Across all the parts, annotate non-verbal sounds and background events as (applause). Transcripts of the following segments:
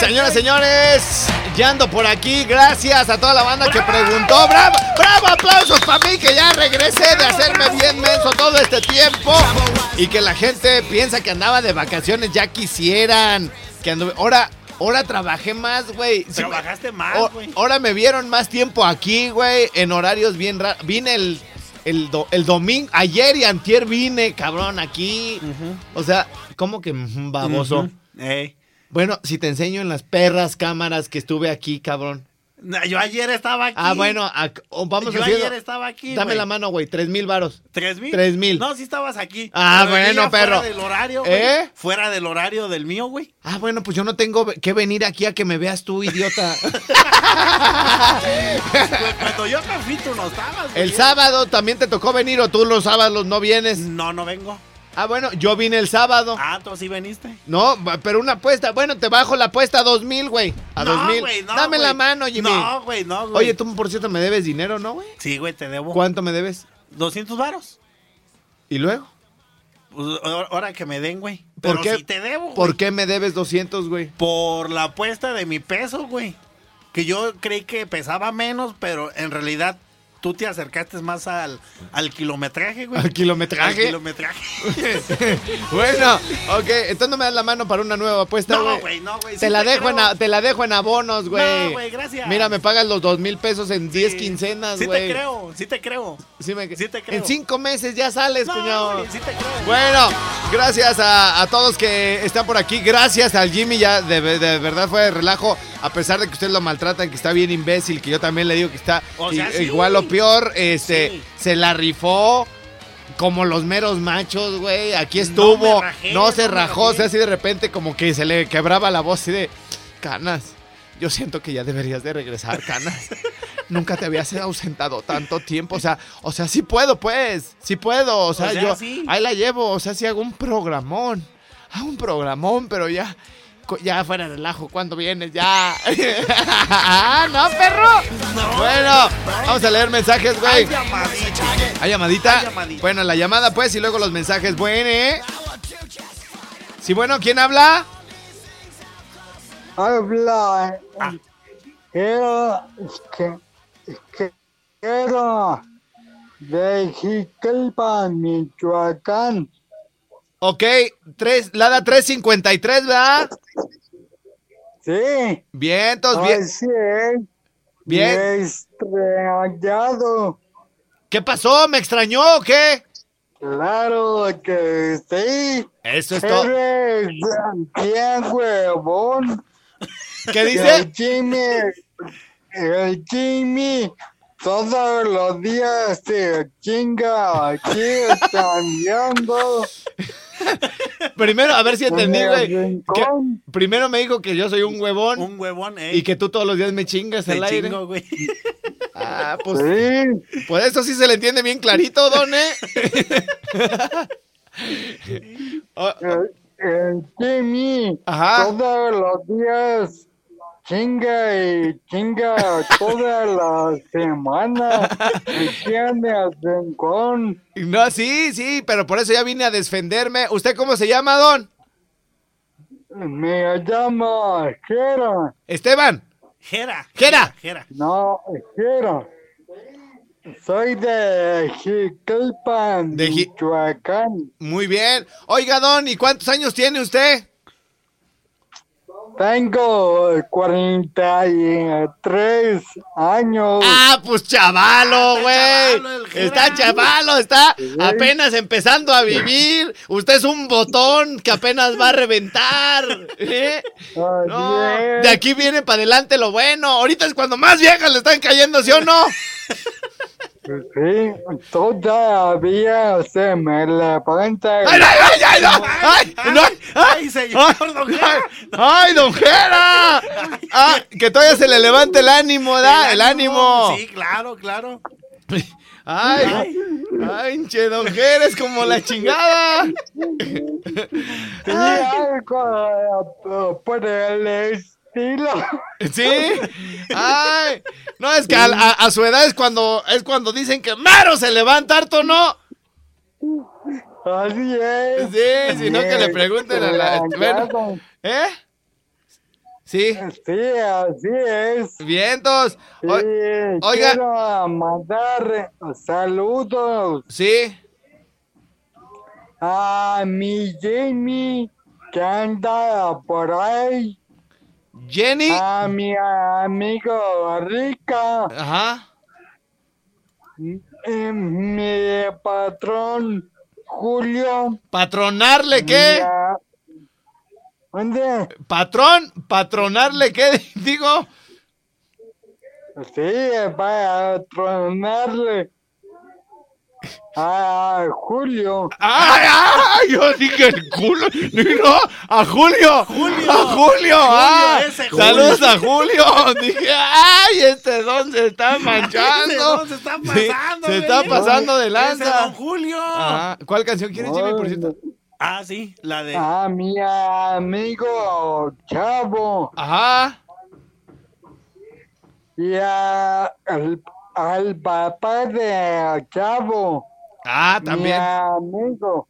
Señoras, señores, ya ando por aquí. Gracias a toda la banda que preguntó. ¡Bravo! ¡Bravo! Aplausos para mí que ya regresé de hacerme bien menso todo este tiempo. Y que la gente piensa que andaba de vacaciones. Ya quisieran. Que anduve. Ahora, ahora trabajé más, güey. Trabajaste más, güey. Ahora me vieron más tiempo aquí, güey. En horarios bien raros. Vine el. El, do- el domingo, ayer y antier vine, cabrón, aquí. O sea, ¿cómo que ujú, baboso? Bueno, si te enseño en las perras cámaras que estuve aquí, cabrón. Yo ayer estaba aquí. Ah, bueno, o vamos Yo haciendo. ayer estaba aquí. Dame güey. la mano, güey. Tres mil varos. ¿Tres mil? Tres mil. No, sí estabas aquí. Ah, bueno, perro. Fuera del horario, güey. ¿Eh? Fuera del horario del mío, güey. Ah, bueno, pues yo no tengo que venir aquí a que me veas tú, idiota. (laughs) Pues Cuando yo me fui, tú no estabas, güey. el sábado también te tocó venir o tú los sábados no vienes. No, no vengo. Ah, bueno, yo vine el sábado. Ah, tú sí veniste. No, pero una apuesta. Bueno, te bajo la apuesta a dos mil, güey. A dos no, mil. güey, no, Dame güey. la mano, Jimmy. No, güey, no, güey. Oye, tú por cierto me debes dinero, ¿no, güey? Sí, güey, te debo. ¿Cuánto me debes? 200 varos. ¿Y luego? Pues, ahora- ahora que me den, güey. ¿Por Pero qué? sí te debo, güey. ¿Por qué me debes 200, güey? Por la apuesta de mi peso, güey. Que yo creí que pesaba menos, pero en realidad tú te acercaste más al, al kilometraje, güey. ¿Al kilometraje? Al kilometraje. (laughs) bueno, ok, entonces no me das la mano para una nueva apuesta, No, güey. güey, no, güey. Te sí la dejo en a- te la dejo en abonos, güey. No, güey, gracias. Mira, me pagas los dos mil pesos en 10 Sí. quincenas, Sí güey. te creo, sí te creo. Sí me- Sí te creo. En cinco meses ya sales, No, cuñado. güey, sí te creo. Bueno, gracias a, a todos que están por aquí. Gracias al Jimmy, ya de, de verdad fue de relajo. A pesar de que ustedes lo maltratan, que está bien imbécil, que yo también le digo que está O sea, i- sí. igual o peor, este, Sí. se la rifó. Como los meros machos, güey. Aquí estuvo. rajé, no se no rajó. O sea, así de repente como que se le quebraba la voz así de... Canas, yo siento que ya deberías de regresar, Canas. (laughs) Nunca te habías ausentado tanto tiempo. O sea, o sea, sí puedo, pues. Sí puedo. O sea, sea, yo sí. ahí la llevo. O sea, sí hago un programón. Hago un programón, pero ya. Ya fuera de relajo, ¿cuándo vienes? Ya. (laughs) ah, no, perro. Bueno, vamos a leer mensajes, güey. Hay llamadita. Bueno, la llamada pues y luego los mensajes. Bueno, ¿eh? Sí, bueno, ¿quién habla? Habla. Ah. Quiero. Que, que, quiero. De Jiquilpan, Michoacán. Ok, tres, Lada 353, ¿verdad? Sí. Bien, entonces, bien. Así es. Bien. Estrellado. ¿Qué pasó? ¿Me extrañó o qué? Claro que sí. Eso es todo. Eres bien huevón. ¿Qué El dice? Jimmy, el Jimmy, todos los días se chinga aquí (laughs) cambiando. (laughs) Primero, a ver si entendí, güey. Primero me dijo que yo soy un huevón Un huevón, eh. y que tú todos los días me chingas te el aire. chingo, güey. (laughs) Ah, pues, Sí, pues eso sí se le entiende bien clarito, don, ¿eh? (laughs) Oh, el, el Jimmy, Ajá. todos los días chinga y chinga toda la semana. Y tiene el rincón. no, sí, sí, pero por eso ya vine a defenderme. ¿Usted cómo se llama, don? Me llama Jera. Esteban. Jera. Jera. Jera. No, Jera. Soy de Jiquilpan, De Michoacán. Muy bien. Oiga, don, ¿y cuántos años tiene usted? Tengo 43 años. Ah, pues chavalo, Ah, está güey. chavalo. Está chavalo, está apenas empezando a vivir. Usted es un botón que apenas va a reventar. ¿eh? No, de aquí viene para adelante lo bueno. Ahorita es cuando más viejas le están cayendo, ¿sí o no? Sí, todavía se me levanta. ¡Ay, ay, ay, ay, no! ¡Ay, no! ¡Ay, Ay, señor, don Jera. ¡Ay, don Jera! Ah, que todavía se le levante el ánimo, ¿da? El ánimo. Sí, claro, claro. ¡Ay! ¡Ay, che, don Jera, es como la chingada! Sí, algo eh, por el estilo. ¿Sí? ¡Ay! No, es que a, a- a su edad es cuando, es cuando dicen que Maro se levanta harto, ¿no? Así es. Sí, si no que le pregunten a la... Bueno, Bueno, ¿eh? Sí, Sí, así es. vientos. Sí, oiga. quiero mandar saludos sí, a mi Jamie que anda por ahí, Jenny. a mi amigo Rica, Ajá. eh, mi patrón Julio. ¿Patronarle qué? a- ¿Dónde? ¿Patrón? ¿Patronarle qué? (laughs) Digo. Sí, para tronarle a Julio. ¡Ay, ay! Yo dije el culo. No, a Julio. Julio. A Julio. ah. ese Julio. Saludos a Julio. Dije, ¡ay! Este don se está manchando. don se está Sí, pasando, se güey. está pasando de Ese lanza. don Julio. Ajá. ¿Cuál canción quieres, Jimmy, por cierto? Ah, sí, la de. A mi amigo Chavo Ajá. y a, al, al papá de Chavo, Ah, mi también. amigo,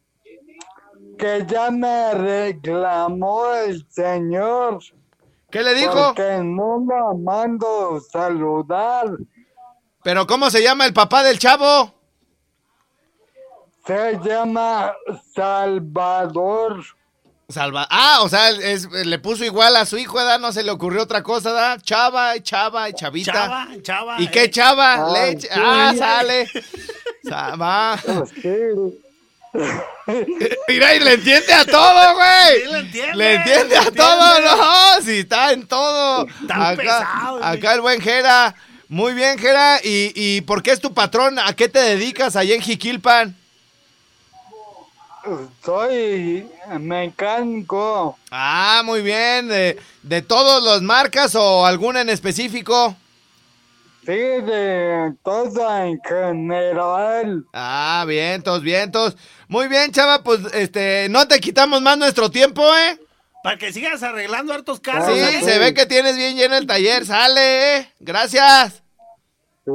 que ya me reclamó el señor. ¿Qué le dijo? Porque no lo mando saludar. ¿Pero cómo se llama el papá del chavo? Se llama Salvador. Salva. Ah, o sea, es- le puso igual a su hijo, ¿verdad? No se le ocurrió otra cosa, ¿verdad? Chava, chava, y chavita. Chava, chava. ¿Y qué eh. chava? Ay, Leche. sí. Ah, sale. (laughs) Sa- Va. Sí. (laughs) Mira, y le entiende a todo, güey. Sí, le entiende, Le entiende le a todo, entiende. no. Si está en todo. Tan acá, pesado, güey. acá el buen Jera. Muy bien, Jera. ¿Y, ¿Y por qué es tu patrón? ¿A qué te dedicas allá en Jiquilpan? Soy mecánico. Ah, muy bien. ¿De, de todos los marcas o alguna en específico? Sí, de todo en general. Ah, vientos, vientos. Muy bien, chava, pues este, no te quitamos más nuestro tiempo, ¿eh? Para que sigas arreglando hartos casos. Sí, Ah, se ve que tienes bien lleno el taller, sale, ¿eh? Gracias. Sí.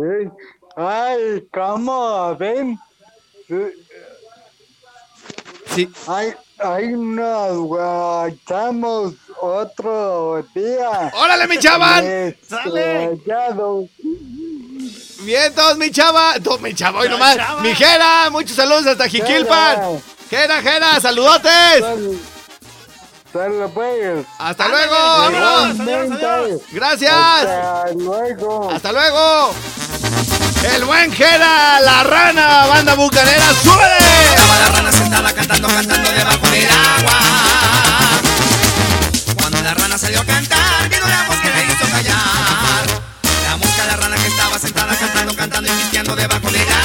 Ay, ¿cómo ven? Sí, Sí. Ay, ay, nos guachamos otro día. ¡Órale, mi chaval! Sale. Estrellado. Vientos, mi chava. No, mi chava, hoy nomás. chava. Mi Jera, muchos saludos hasta Jiquilpan. Jera, Jera, saludotes. Sal- Sale, pues. Hasta Ándale, luego, vámonos. vámonos. adiós, adiós. Gracias. Hasta luego. Hasta luego. El buen Jera, la rana, banda bucanera, súbele. Estaba la rana sentada cantando, cantando debajo del agua. Cuando la rana salió a cantar, vino la mosca la hizo callar. La mosca, la rana que estaba sentada cantando, cantando y pisteando debajo del agua.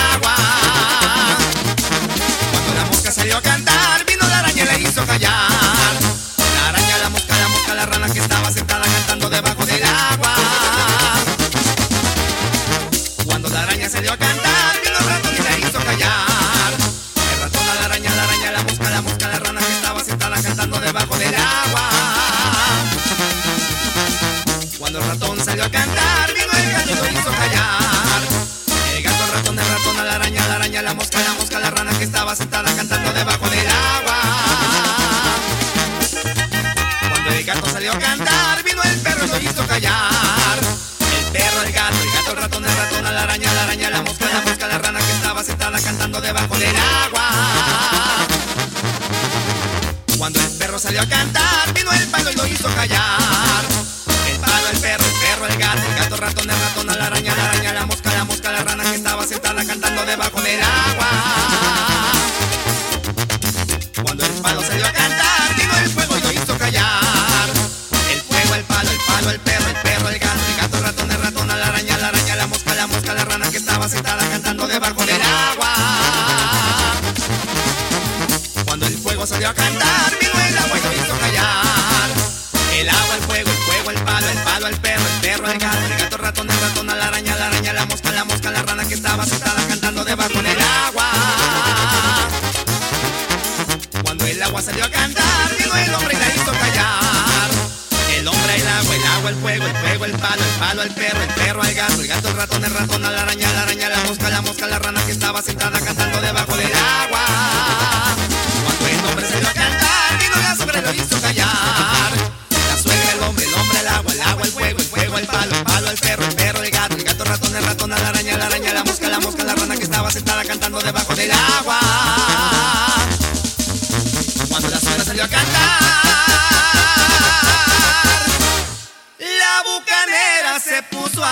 El hombre y agua, el agua, el fuego, el fuego, el palo, el palo, el perro, el perro, el gato, el gato, el ratón, el ratón, la araña, la araña, la mosca, la mosca, la rana que estaba sentada cantando debajo del agua.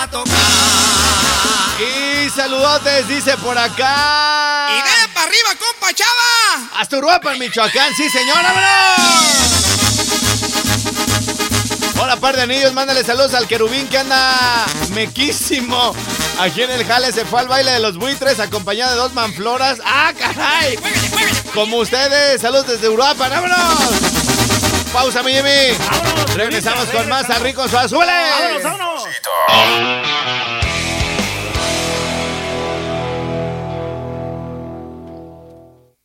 A tocar. Y saludotes, dice por acá. Y ven para arriba, compa chava. Hasta Uruapan, Michoacán, sí, señora, vámonos. Hola, par de anillos, mándale saludos al querubín que anda mequísimo. Aquí en el Jale se fue al baile de los buitres acompañado de dos manfloras. ¡Ah, caray! Como ustedes, saludos desde Uruapan, vámonos. Pausa, mi Jimmy. Vámonos, Regresamos con más a. Rico. ¡Súbele! ¡Vámonos, vámonos!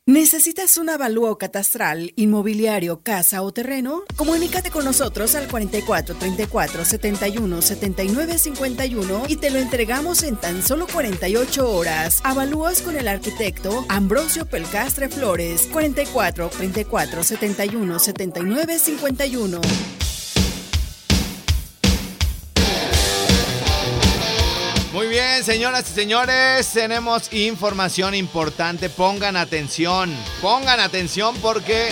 ¿Necesitas un avalúo catastral, inmobiliario, casa o terreno? Comunícate con nosotros al 44 34 71 79 51 y te lo entregamos en tan solo 48 horas. Avalúas con el arquitecto Ambrosio Pelcastre Flores. 44 34 71 79 51. Muy bien, señoras y señores, tenemos información importante. Pongan atención, pongan atención porque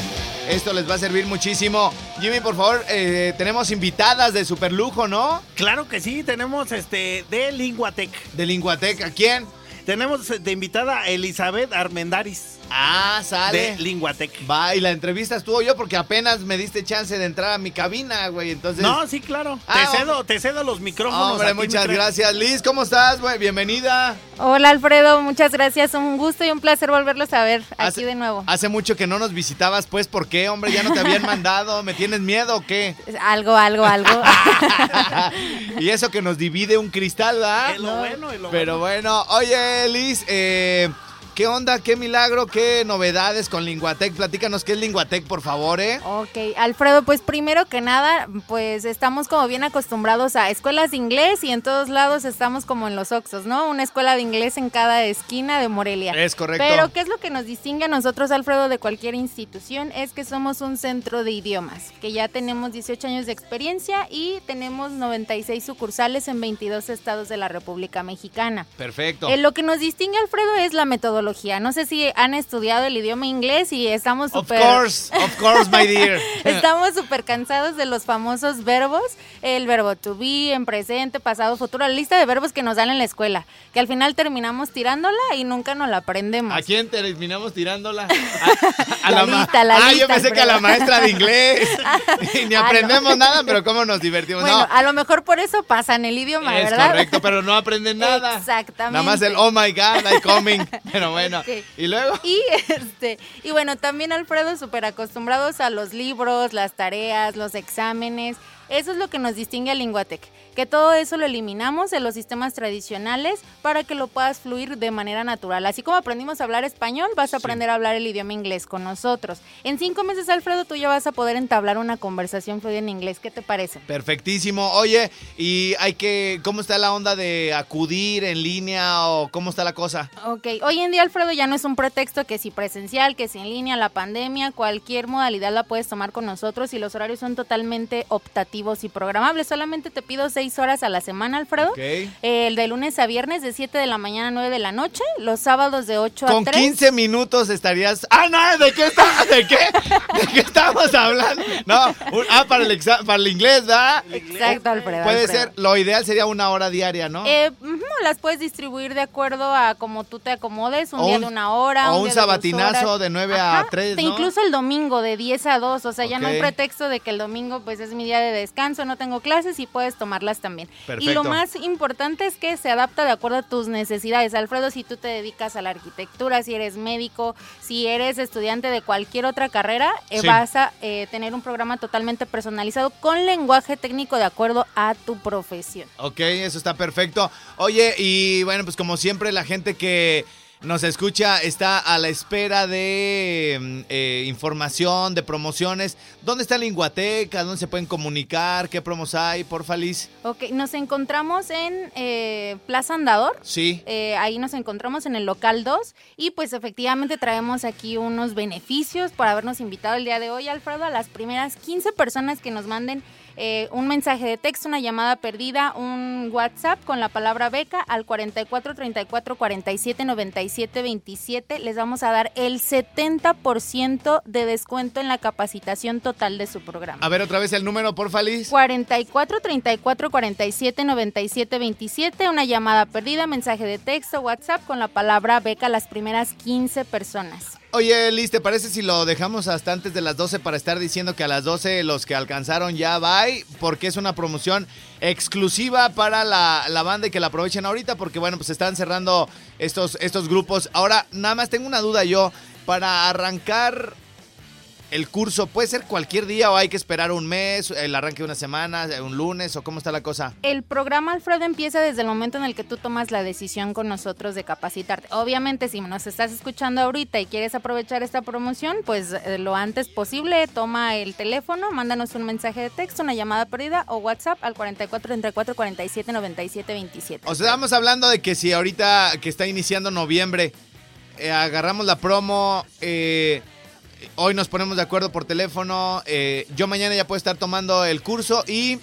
esto les va a servir muchísimo. Jimmy, por favor, eh, tenemos invitadas de super lujo, ¿no? Claro que sí, tenemos este de Linguatec. De Linguateca. ¿Quién? Tenemos de invitada a Elizabeth Armendaris Ah, sale. de Linguatec. Va, y la entrevista estuvo yo porque apenas me diste chance de entrar a mi cabina, güey. Entonces. No, sí, claro. Ah, te cedo, te cedo los micrófonos. Hombre, muchas gracias. Liz, ¿cómo estás, güey? Bienvenida. Hola Alfredo, muchas gracias. Un gusto y un placer volverlos a ver aquí de nuevo. Hace mucho que no nos visitabas, pues, ¿por qué, hombre? ¿Ya no te habían (laughs) mandado? ¿Me tienes miedo o qué? Algo, algo, algo. (laughs) y eso que nos divide un cristal, ¿verdad? Es lo bueno, es lo Pero bueno. bueno, oye, Liz, eh, ¿qué onda? ¿Qué milagro? ¿Qué novedades con Linguatec? Platícanos qué es Linguatec, por favor, ¿eh? ok, Alfredo, pues primero que nada, pues estamos como bien acostumbrados a escuelas de inglés y en todos lados estamos como en los Oxos, ¿no? Una escuela de inglés en cada esquina de Morelia. Es correcto. Pero ¿qué es lo que nos distingue a nosotros, Alfredo, de cualquier institución? Es que somos un centro de idiomas, que ya tenemos 18 años de experiencia y tenemos 96 sucursales en 22 estados de la República Mexicana. Perfecto. Eh, lo que nos distingue, Alfredo, es la metodología. No sé si han estudiado el idioma inglés y estamos Of súper... course, of course, my dear. (laughs) Estamos súper cansados de los famosos verbos, el verbo to be, en presente, pasado, futuro, la lista de verbos que nos dan en la escuela, que al final terminamos tirándola y nunca nos la aprendemos. ¿A quién terminamos tirándola? A, (laughs) La lista, la Ah, yo lista, pensé que a la maestra de inglés. (laughs) y ni Ah, no. aprendemos nada, pero cómo nos divertimos. Bueno, no, a lo mejor por eso pasan el idioma, es ¿verdad? correcto, pero no aprenden nada. Exactamente. Nada más el oh my god, I coming. Pero bueno. Ok. Y luego. Y este, y bueno, también Alfredo, súper acostumbrados a los libros, las tareas, los exámenes. Eso es lo que nos distingue a Linguatec, que todo eso lo eliminamos de los sistemas tradicionales para que lo puedas fluir de manera natural. Así como aprendimos a hablar español, vas a aprender a hablar el idioma inglés con nosotros. En cinco meses, Alfredo, tú ya vas a poder entablar una conversación fluida en inglés. ¿Qué te parece? Perfectísimo. Oye, y hay que. ¿Cómo está la onda de acudir en línea o cómo está la cosa? Ok, hoy en día Alfredo ya no es un pretexto que si presencial, que si en línea, la pandemia, cualquier modalidad la puedes tomar con nosotros y los horarios son totalmente optativos y programables. Solamente te pido seis horas a la semana, Alfredo. Ok. Eh, el de lunes a viernes de 7 de la mañana a 9 de la noche, los sábados de 8 Con a 3. 15 minutos estarías. ¡Ah, no! ¿De qué, está... ¿De qué? ¿De qué estamos hablando? No, un- ah, para el, exa- para el inglés, ¿verdad? Exacto, Alfredo. Puede Alfredo. ser, lo ideal sería una hora diaria, ¿no? Eh, las puedes distribuir de acuerdo a como tú te acomodes, un día un- de una hora. o un de dos sabatinazo de nueve a Ajá, tres, te- ¿no? Incluso el domingo de 10 a 2, o sea, ya no hay pretexto de que el domingo pues es mi día de descanso, no tengo clases y puedes también. Y lo más importante es que se adapta de acuerdo a tus necesidades. Alfredo, si tú te dedicas a la arquitectura, si eres médico, si eres estudiante de cualquier otra carrera, eh, Sí. vas a eh, tener un programa totalmente personalizado con lenguaje técnico de acuerdo a tu profesión. Ok, eso está perfecto. Oye, y bueno, pues como siempre, la gente que nos escucha está a la espera de mm, eh, información, de promociones. ¿Dónde está Linguateca? ¿Dónde se pueden comunicar? ¿Qué promos hay? Porfa, Liz. Ok, nos encontramos en eh, Plaza Andador. Sí. Eh, ahí nos encontramos en el local 2 y pues efectivamente traemos aquí unos beneficios por habernos invitado el día de hoy, Alfredo, a las primeras 15 personas que nos manden eh, un mensaje de texto, una llamada perdida, un WhatsApp con la palabra beca al 44 34 47 97 27. Les vamos a dar el 70% de descuento en la capacitación total de su programa. A ver otra vez el número, porfa, Liz. 44 34 47 97 27, una llamada perdida, mensaje de texto, WhatsApp con la palabra beca a las primeras 15 personas. Oye, Liz, ¿te parece si lo dejamos hasta antes de las 12 para estar diciendo que a las 12 los que alcanzaron ya bye? Porque es una promoción exclusiva para la, la banda y que la aprovechen ahorita porque, bueno, pues están cerrando estos, estos grupos. Ahora, nada más tengo una duda yo. Para arrancar el curso, ¿puede ser cualquier día o hay que esperar un mes, el arranque de una semana, un lunes o cómo está la cosa? El programa Alfredo empieza desde el momento en el que tú tomas la decisión con nosotros de capacitarte. Obviamente, si nos estás escuchando ahorita y quieres aprovechar esta promoción, pues eh, lo antes posible, toma el teléfono, mándanos un mensaje de texto, una llamada perdida o WhatsApp al 44 34 47 97 27. O sea, estamos hablando de que si ahorita que está iniciando noviembre, eh, agarramos la promo, eh, hoy nos ponemos de acuerdo por teléfono, eh, yo mañana ya puedo estar tomando el curso y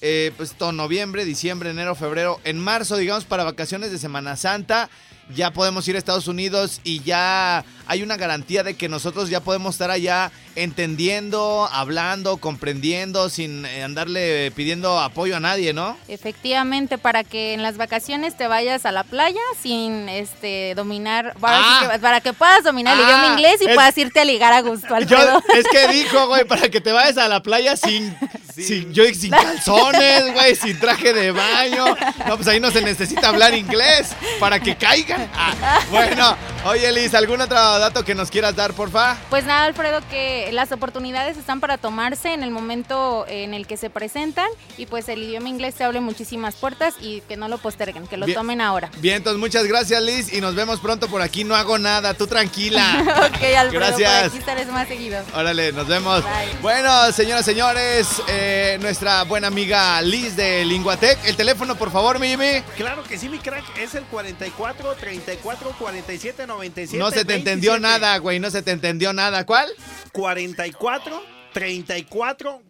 eh, pues todo noviembre, diciembre, enero, febrero, en marzo, digamos, para vacaciones de Semana Santa, ya podemos ir a Estados Unidos y ya hay una garantía de que nosotros ya podemos estar allá entendiendo, hablando, comprendiendo, sin eh, andarle pidiendo apoyo a nadie, ¿no? Efectivamente, para que en las vacaciones te vayas a la playa sin este dominar, para, Ah. que, para que puedas dominar el Ah, idioma inglés y es- puedas irte a ligar a gusto, Yo, Alfredo. es que dijo, güey, para que te vayas a la playa sin, sin, yo, sin calzones, güey, sin traje de baño. No, pues ahí no se necesita hablar inglés para que caigan. Ah, bueno, oye, Liz, ¿algún otro dato que nos quieras dar, porfa? Pues nada, Alfredo, que las oportunidades están para tomarse en el momento en el que se presentan y pues el idioma inglés te abre muchísimas puertas y que no lo posterguen, que lo Bien. tomen ahora. Bien, entonces muchas gracias, Liz, y nos vemos pronto por aquí. No hago nada, tú tranquila. (laughs) ok, Alfredo, Gracias. por aquí estaré más seguido. Órale, nos vemos. Bye. Bueno, señoras, señores, eh, nuestra buena amiga Liz de Linguatec. El teléfono, por favor, mi Jimmy. Claro que sí, mi crack. Es el 44 34 47 97. No se te entendió 27. nada, güey, no se te entendió nada. ¿Cuál? 44 34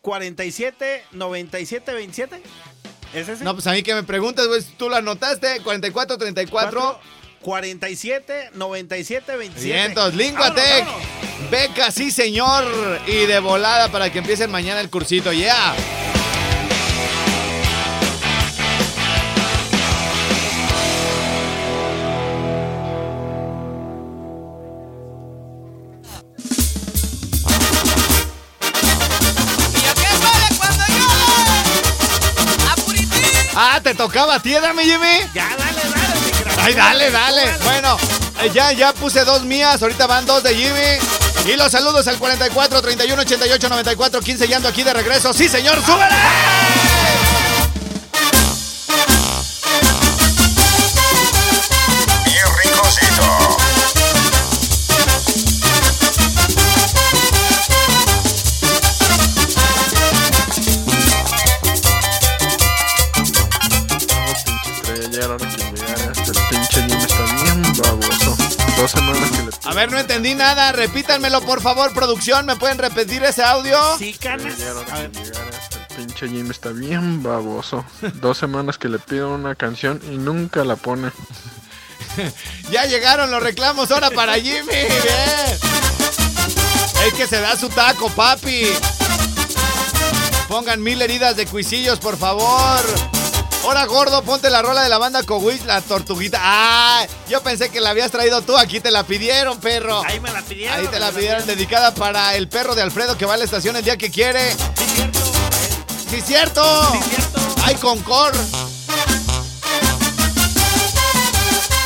47 97 27. ¿Es ese? No, pues a mí que me preguntas, güey, tú lo anotaste, 44, 34. 47 97 27. Vientos, Linguatec. Beca, sí, señor. Y de volada para que empiecen mañana el cursito, yeah. Ah, te tocaba a ti, dame, Jimmy. Ya, dale, dale. Ay, dale, dale. Bueno, eh, ya, ya puse dos mías. Ahorita van dos de Jimmy. Y los saludos al 44 31 88 94 15. Ya ando aquí de regreso. Sí, señor, súbele. Nada. Repítanmelo, por favor, producción. ¿Me pueden repetir ese audio? Sí, canas. Llegara. Este pinche Jimmy está bien baboso. Dos semanas que le pido una canción y nunca la pone. (laughs) Ya llegaron los reclamos ahora para Jimmy. (laughs) Bien. Es que se da su taco, papi. Pongan mil heridas de cuisillos, por favor. Ahora, gordo, ponte la rola de la banda Cowish, la tortuguita. Ah, yo pensé que la habías traído tú. Aquí te la pidieron, perro. ahí me la pidieron. Ahí te me la pidieron dedicada para el perro de Alfredo que va a la estación el día que quiere. Sí, cierto. ¡Sí, cierto! Sí, cierto. ¡Ay, Concord!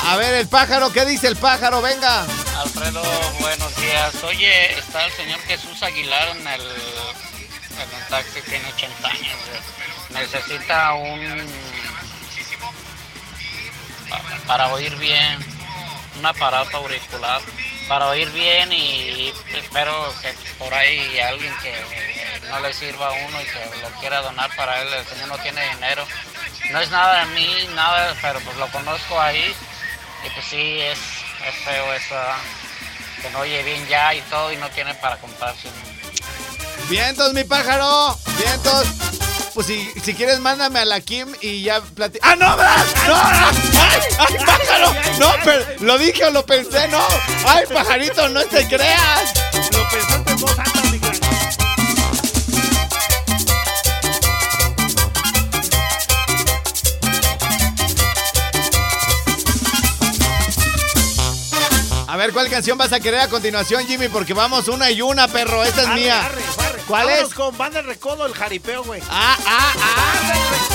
A ver, el pájaro, ¿qué dice el pájaro? Venga. Alfredo, buenos días. Oye, está el señor Jesús Aguilar en el, en el taxi, tiene 80 años. Necesita un... pa- para oír bien, un aparato auricular, para oír bien y espero que por ahí alguien que no le sirva a uno y que lo quiera donar para él, el señor no tiene dinero. No es nada de mí, nada, pero pues lo conozco ahí y pues sí, es, feo eso, que no oye bien ya y todo y no tiene para comprarse. Vientos, mi pájaro. Vientos. Pues si, si quieres, mándame a la Kim y ya plati... ¡Ah, no, verdad! ¡No! ¡Ay, ay, pájaro! No, pero lo dije o lo pensé, no. ¡Ay, pajarito, no te creas! Lo pensaste mi crack. A ver, ¿cuál canción vas a querer a continuación, Jimmy? Porque vamos una y una, perro. Esta es Arre, mía. arre. ¿Cuál Vámonos es? con Banda el Recodo, el jaripeo, güey. Ah, ah, ah.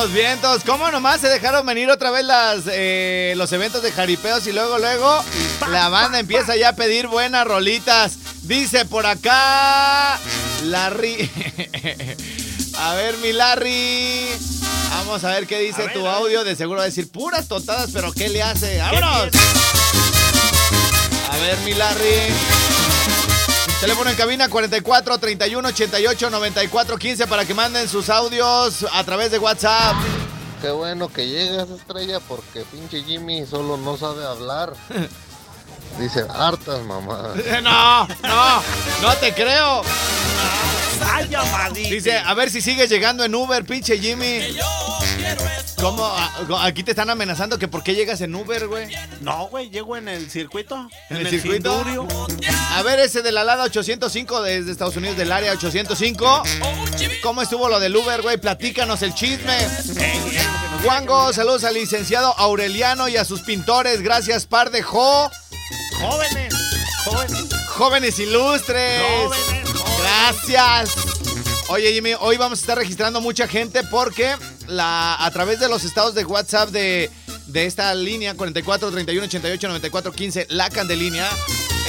Vientos, vientos. ¿Cómo nomás se dejaron venir otra vez las, eh, los eventos de jaripeos y luego, luego la banda empieza ya a pedir buenas rolitas? Dice por acá Larry. (laughs) a ver, mi Larry. Vamos a ver qué dice ver, tu audio. De seguro va a decir puras totadas, pero ¿qué le hace? ¡Vámonos! A ver, mi Larry. Teléfono en cabina 44 31 88 94 15 para que manden sus audios a través de WhatsApp. Qué bueno que llegas, estrella, porque pinche Jimmy solo no sabe hablar. (laughs) Dice, hartas mamá. (laughs) No, no, no te creo. Ay. Dice, a ver si sigues llegando en Uber, pinche Jimmy. ¿Cómo? A- Aquí te están amenazando que por qué llegas en Uber, güey. No, güey, llego en el circuito. ¿En el circuito? Cindurio. A ver, ese de la Lada 805 desde Estados Unidos del área 805. ¿Cómo estuvo lo del Uber, güey? Platícanos el chisme. Juango, saludos al licenciado Aureliano y a sus pintores. Gracias, par de jo. Jóvenes, jóvenes, Jóvenes ilustres. jóvenes. Gracias. Oye, Jimmy, hoy vamos a estar registrando mucha gente porque la, a través de los estados de WhatsApp de, de esta línea 44 31 88 94 15, la Candelínea,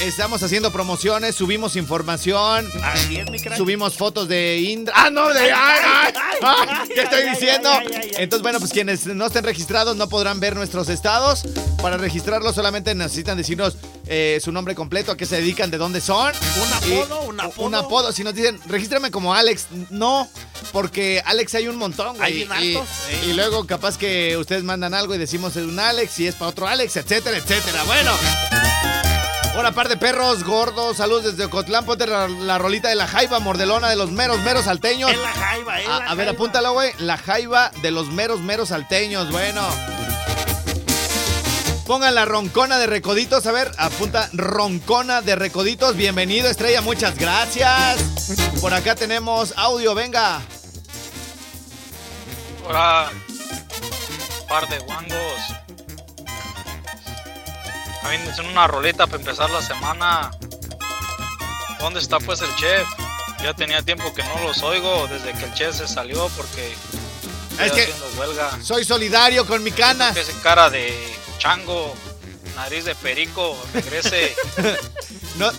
estamos haciendo promociones, subimos información. Así es, mi crack. Subimos fotos de Indra. ¡Ah, no! De, ¡Ay, ay, ay! ¿Qué estoy diciendo? Entonces, bueno, pues quienes no estén registrados no podrán ver nuestros estados. Para registrarlos solamente necesitan decirnos eh, su nombre completo, a qué se dedican, de dónde son. Un Y- apodo, un apodo. Un apodo. Si nos dicen, regístrame como Alex. No, porque Alex hay un montón, güey. Hay y, eh. y luego capaz que ustedes mandan algo y decimos es un Alex y es para otro Alex, etcétera, etcétera. Bueno. Hola, par de perros gordos. Saludos desde Ocotlán. Ponte la, la rolita de la jaiba mordelona de los meros, meros salteños. Es la jaiba, es A, la a ver, jaiba. apúntalo, güey. La jaiba de los meros, meros salteños. Bueno. Pongan la roncona de recoditos. A ver, apunta roncona de recoditos. Bienvenido, estrella. Muchas gracias. Por acá tenemos audio. Venga. Hola, par de guangos. Aviéntense una roleta para empezar la semana. ¿Dónde está pues el chef? Ya tenía tiempo que no los oigo desde que el chef se salió porque estoy Es que- haciendo huelga. Soy solidario con mi cana. Ese cara de chango, nariz de perico, regrese. (laughs) No,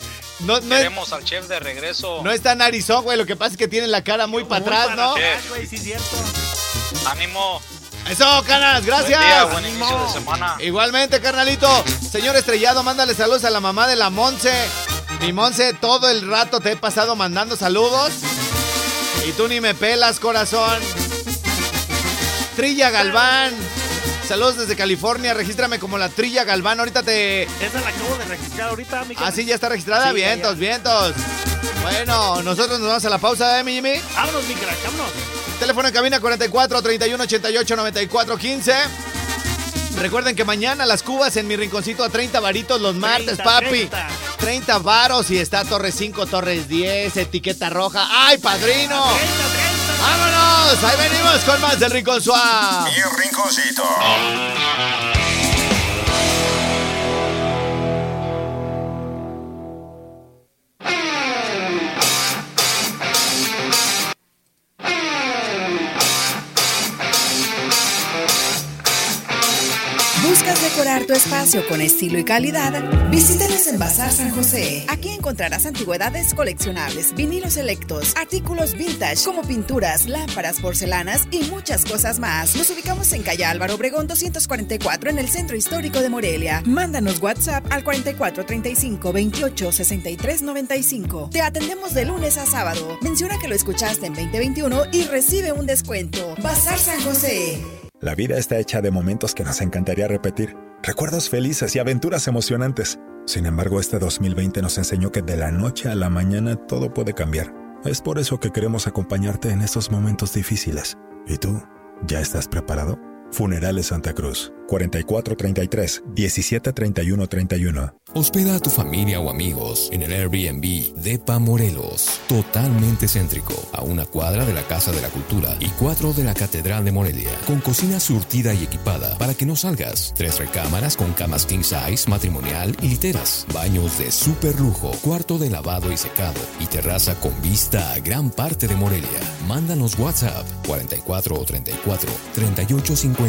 no, no, es, Queremos al chef de regreso. no está narizón, güey. Lo que pasa es que tiene la cara muy para Muy atrás, para ¿no? atrás, güey, sí, cierto. Ánimo. Eso, canas. Gracias. Buen día, buen Ánimo. inicio de semana. Igualmente, carnalito. Señor Estrellado, mándale saludos a la mamá de la Monse. Mi Monse, todo el rato te he pasado mandando saludos. Y tú ni me pelas, corazón. Trilla Galván. Saludos desde California. Regístrame como la Trilla Galván. Ahorita te. Esa la acabo de registrar ahorita, mi Ah, sí, ya está registrada. Sí, vientos, ya. vientos. Bueno, nosotros nos vamos a la pausa, ¿eh, mi Jimmy? Vámonos, mi crack, vámonos. Teléfono en cabina 44 31 88 94 15. Recuerden que mañana las cubas en mi rinconcito a 30 varitos los martes, 30, papi. 30. 30 varos y está Torres 5, Torres 10, etiqueta roja. ¡Ay, padrino! 30, 30. ¡Vámonos! Ahí venimos con más del Rincón Suave. Mi rinconcito. Decorar tu espacio con estilo y calidad? Visítanos en Bazar San José. Aquí encontrarás antigüedades coleccionables, vinilos selectos, artículos vintage como pinturas, lámparas, porcelanas y muchas cosas más. Nos ubicamos en calle Álvaro Obregón 244 en el centro histórico de Morelia. Mándanos WhatsApp al 4435 28 63 95. Te atendemos de lunes a sábado. Menciona que lo escuchaste en 2021 y recibe un descuento. Bazar San José. La vida está hecha de momentos que nos encantaría repetir, recuerdos felices y aventuras emocionantes. Sin embargo, este 2020 nos enseñó que de la noche a la mañana todo puede cambiar. Es por eso que queremos acompañarte en estos momentos difíciles. ¿Y tú? ¿Ya estás preparado? Funerales Santa Cruz, 4433 173131. Hospeda a tu familia o amigos en el Airbnb Depa Morelos, totalmente céntrico, a una cuadra de la Casa de la Cultura y cuatro de la Catedral de Morelia, con cocina surtida y equipada para que no salgas, tres recámaras con camas king size, matrimonial y literas, baños de super lujo, cuarto de lavado y secado y terraza con vista a gran parte de Morelia. Mándanos WhatsApp 44 o 34 38 57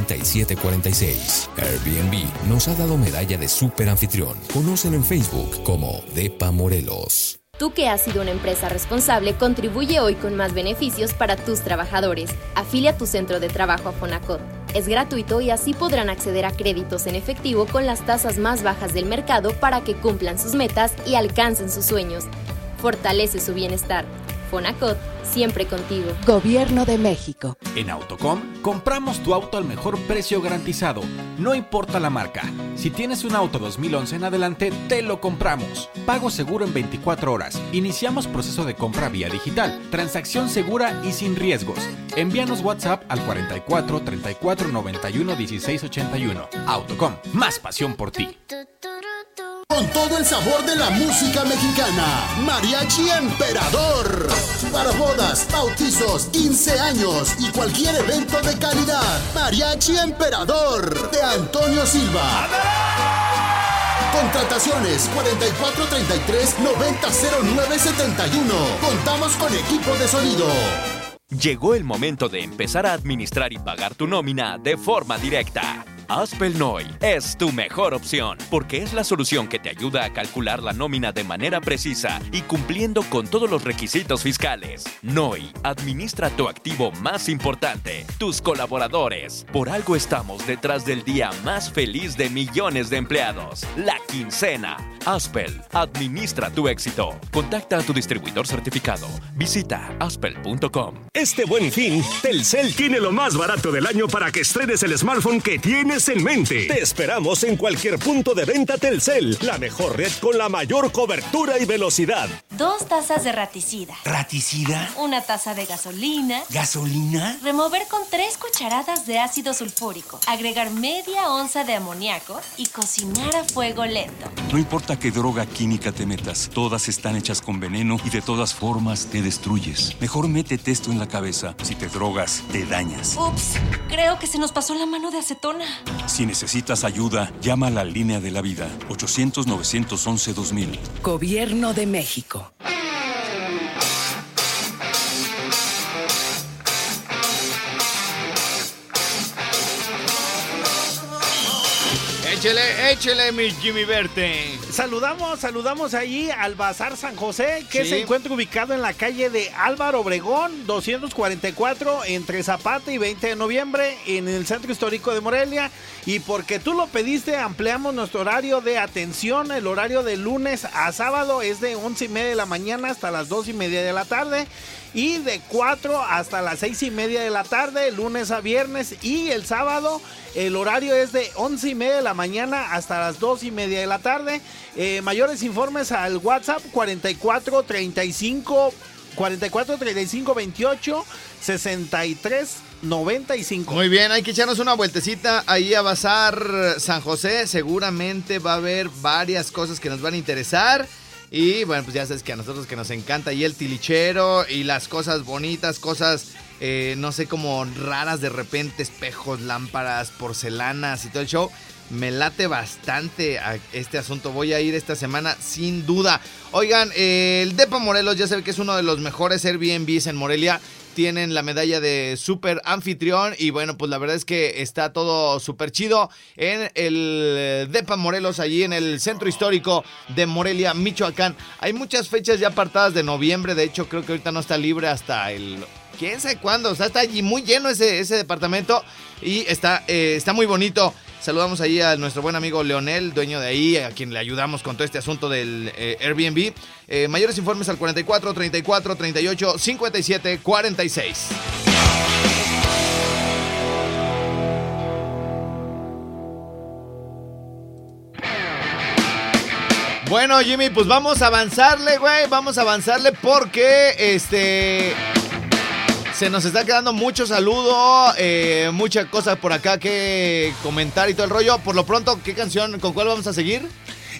46. Airbnb nos ha dado medalla de super anfitrión. Conócelo en Facebook como Depa Morelos. Tú que has sido una empresa responsable, contribuye hoy con más beneficios para tus trabajadores. Afilia tu centro de trabajo a Fonacot. Es gratuito y así podrán acceder a créditos en efectivo con las tasas más bajas del mercado para que cumplan sus metas y alcancen sus sueños. Fortalece su bienestar. Fonacot, siempre contigo. Gobierno de México. En Autocom compramos tu auto al mejor precio garantizado, no importa la marca. Si tienes un auto 2011 en adelante, te lo compramos. Pago seguro en 24 horas. Iniciamos proceso de compra vía digital. Transacción segura y sin riesgos. Envíanos WhatsApp al 44 34 91 16 81. Autocom, más pasión por ti. Con todo el sabor de la música mexicana, Mariachi Emperador. Para bodas, bautizos, 15 años y cualquier evento de calidad, Mariachi Emperador de Antonio Silva. Contrataciones 4433 900971. Contamos con equipo de sonido. Llegó el momento de empezar a administrar y pagar tu nómina de forma directa. Aspel Noi es tu mejor opción porque es la solución que te ayuda a calcular la nómina de manera precisa y cumpliendo con todos los requisitos fiscales. Noi administra tu activo más importante, tus colaboradores. Por algo estamos detrás del día más feliz de millones de empleados, la quincena. Aspel, administra tu éxito. Contacta a tu distribuidor certificado. Visita aspel.com. Este buen fin, Telcel tiene lo más barato del año para que estrenes el smartphone que tienes en mente. Te esperamos en cualquier punto de venta Telcel, la mejor red con la mayor cobertura y velocidad. Dos tazas de raticida. ¿Raticida? Una taza de gasolina. ¿Gasolina? Remover con tres cucharadas de ácido sulfúrico. Agregar media onza de amoníaco y cocinar a fuego lento. No importa qué droga química te metas, todas están hechas con veneno y de todas formas te destruyes. Mejor métete esto en la cabeza. Si te drogas, te dañas. Ups, creo que se nos pasó la mano de acetona. Si necesitas ayuda, llama a la línea de la vida 800-911-2000. Gobierno de México. Échele, échele, mi Jimmy Verte. Saludamos, saludamos allí al Bazar San José, que Sí. se encuentra ubicado en la calle de Álvaro Obregón, 244, entre Zapata y 20 de noviembre, en el centro histórico de Morelia. Y porque tú lo pediste, ampliamos nuestro horario de atención. El horario de lunes a sábado es de 11 y media de la mañana hasta las 2 y media de la tarde. Y de 4 hasta las 6 y media de la tarde, lunes a viernes. Y el sábado, el horario es de 11 y media de la mañana hasta las 2 y media de la tarde. Eh, mayores informes al WhatsApp 44 35 44 35 28 63 95. Muy bien, hay que echarnos una vueltecita ahí a Bazar San José. Seguramente va a haber varias cosas que nos van a interesar. Y bueno, pues ya sabes que a nosotros que nos encanta y el tilichero y las cosas bonitas, cosas, eh, no sé, como raras de repente, espejos, lámparas, porcelanas y todo el show. Me late bastante a este asunto. Voy a ir esta semana sin duda. Oigan, eh, el Depa Morelos ya sabe que es uno de los mejores Airbnbs en Morelia. Tienen la medalla de super anfitrión y bueno, pues la verdad es que está todo súper chido en el Depa Morelos, allí en el centro histórico de Morelia, Michoacán. Hay muchas fechas ya apartadas de noviembre, de hecho creo que ahorita no está libre hasta el... ¿Quién sabe cuándo? O sea, está allí muy lleno ese, ese departamento y está, eh, está muy bonito. Saludamos ahí a nuestro buen amigo Leonel, dueño de ahí, a quien le ayudamos con todo este asunto del eh, Airbnb. Eh, mayores informes al 44 34 38 57 46. Bueno, Jimmy, pues vamos a avanzarle, güey. Vamos a avanzarle porque este. Se nos está quedando mucho saludo, eh, muchas cosas por acá que comentar y todo el rollo. Por lo pronto, ¿qué canción, con cuál vamos a seguir?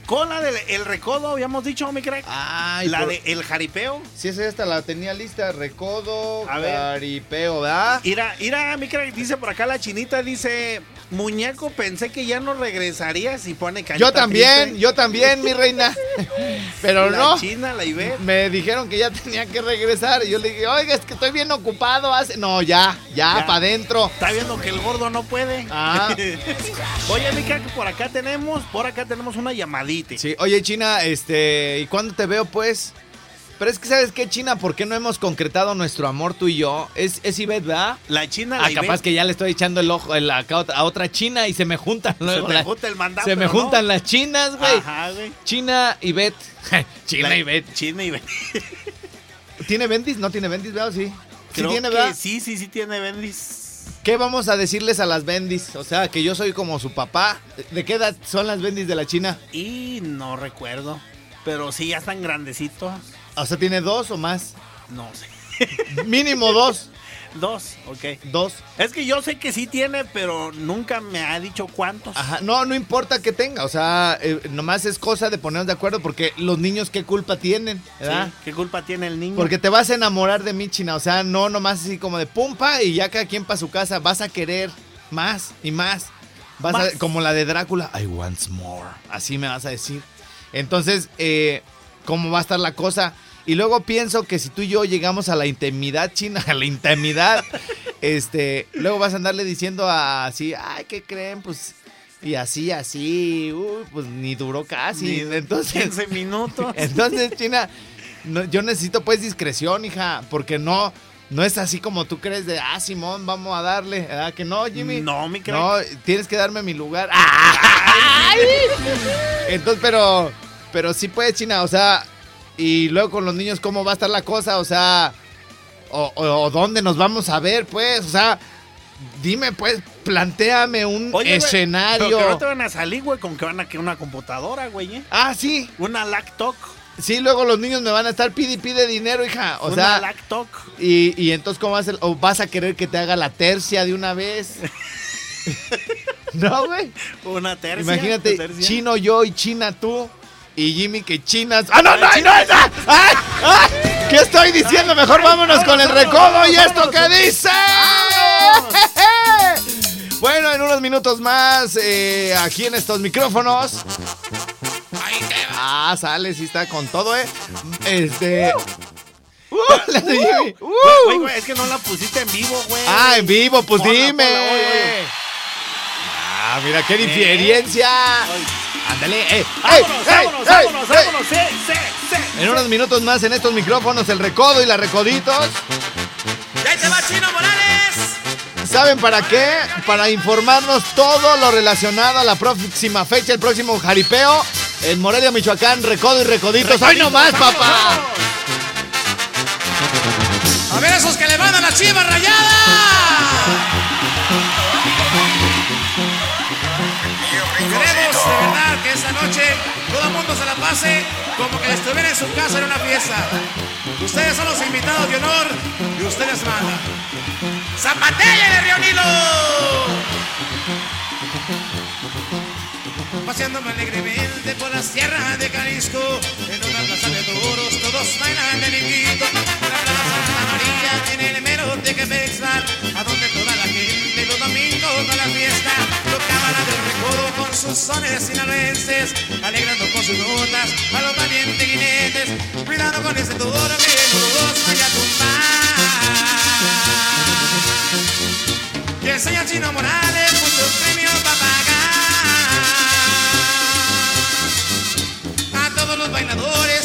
Con la del el recodo, habíamos dicho, mi crack. Ay, la por- de el jaripeo. Sí, esa esta la tenía lista, recodo, jaripeo, ¿verdad? Mira, mira, mi crack, dice por acá la chinita, dice, muñeco, pensé que ya no regresarías y pone carita Yo también, triste". yo también, mi reina. (laughs) Pero La no. china, la Ivette. Me dijeron que ya tenía que regresar. Y yo le dije, oiga, es que estoy bien ocupado. Hace... No, ya, ya, Ya. para adentro. Está viendo que el gordo no puede. Ah. (laughs) Oye, mi crack, por acá tenemos, por acá tenemos una llamadita. Sí, oye, China, este, ¿y cuándo te veo, pues? Pero es que, ¿sabes qué, China? ¿Por qué no hemos concretado nuestro amor tú y yo? Es, es Ivette, ¿verdad? La china, la Ah, capaz Ivette. que ya le estoy echando el ojo el- a otra- a otra china y se me juntan Se luego la- junta el mandado, Se me no. juntan las chinas, güey. Ajá, güey. China y Bet. (laughs) China La- y Bet. China y Ivette. ¿Tiene Bendis? ¿No tiene Bendis, verdad? Sí. Sí tiene, que ¿verdad? sí, sí, sí tiene Bendis. ¿Qué vamos a decirles a las Bendis? O sea, que yo soy como su papá. ¿De qué edad son las Bendis de la China? Y no recuerdo. Pero sí, ya están grandecitos. O sea, ¿tiene dos o más? No sé. (laughs) Mínimo dos. Dos, ok. Dos. Es que yo sé que sí tiene, pero nunca me ha dicho cuántos. Ajá, no, no importa que tenga, o sea, eh, nomás es cosa de ponernos de acuerdo porque los niños qué culpa tienen, ¿verdad? Sí, ¿Qué culpa tiene el niño? Porque te vas a enamorar de mí, China, o sea, no nomás así como de pumpa y ya cada quien para su casa, vas a querer más y más. Vas Más. a, como la de Drácula, I want more, así me vas a decir. Entonces, eh, ¿cómo va a estar la cosa? Y luego pienso que si tú y yo llegamos a la intimidad, China, (laughs) a la intimidad, este, luego vas a andarle diciendo así, ay, ¿qué creen? Pues, y así, así, uy, pues ni duró casi. Ni Entonces, 15 minutos. (laughs) entonces, China, no- yo necesito pues discreción, hija, porque no, no es así como tú crees de, ah, Simón, vamos a darle, ¿verdad que no, Jimmy? No, mi crack. No, tienes que darme mi lugar. (laughs) ¡Ay! Entonces, pero, pero sí puede, China, o sea, y luego con los niños, ¿cómo va a estar la cosa? O sea, o, o- o dónde nos vamos a ver, pues, o sea, dime, pues, plantéame un Oye, güey, escenario. Pero que no te van a salir, güey, con que van a querer una computadora, güey, ¿eh? Ah, sí. Una laptop. Sí, luego los niños me van a estar pide pide dinero, hija. O una sea, laptop. y, y entonces, ¿cómo vas a, o vas a querer que te haga la tercia de una vez? (laughs) (laughs) no, güey. Una tercia. Imagínate, tercia. chino yo y china tú. Y Jimmy que chinas. ¡Ah, no, no, no! no! ¡Ay, ay! ¿Qué estoy diciendo? Mejor vámonos con el recodo y esto que dice. Bueno, en unos minutos más, eh, aquí en estos micrófonos. Ah, sale, sí está con todo, ¿eh? Este. ¡Uh! (laughs) la de Jimmy. ¡Uh! Güey, güey, es que no la pusiste en vivo, güey. Ah, en vivo, pues Ponla, dime. ponla, oye, oye. Ah, mira qué diferencia. Ándale, eh. Vámonos, ey, vámonos, ey, vámonos, ey. vámonos. Sí, sí, sí. En unos minutos más en estos micrófonos, el recodo y la recoditos. ¡Y ahí te va Chino Morales! ¿Saben para qué? Para informarnos todo lo relacionado a la próxima fecha, el próximo jaripeo en Morelia, Michoacán, recodo y recoditos. ¡Hoy nomás, papá! A ver esos que le van a la chiva rayada. Pase como que estuviera en su casa en una fiesta. Ustedes son los invitados de honor y ustedes mandan. ¡Zapatella de Río Nilo! Paseándome alegremente por las tierras de Jalisco En una plaza de toros todos bailan de linguito La plaza María en el mero de Quebexbar sus sones sinaloenses Alegrando con sus notas a los valientes jinetes Cuidado con ese toro que los vaya a tumbar Y el Chino Morales muchos premios va a pagar. A todos los bailadores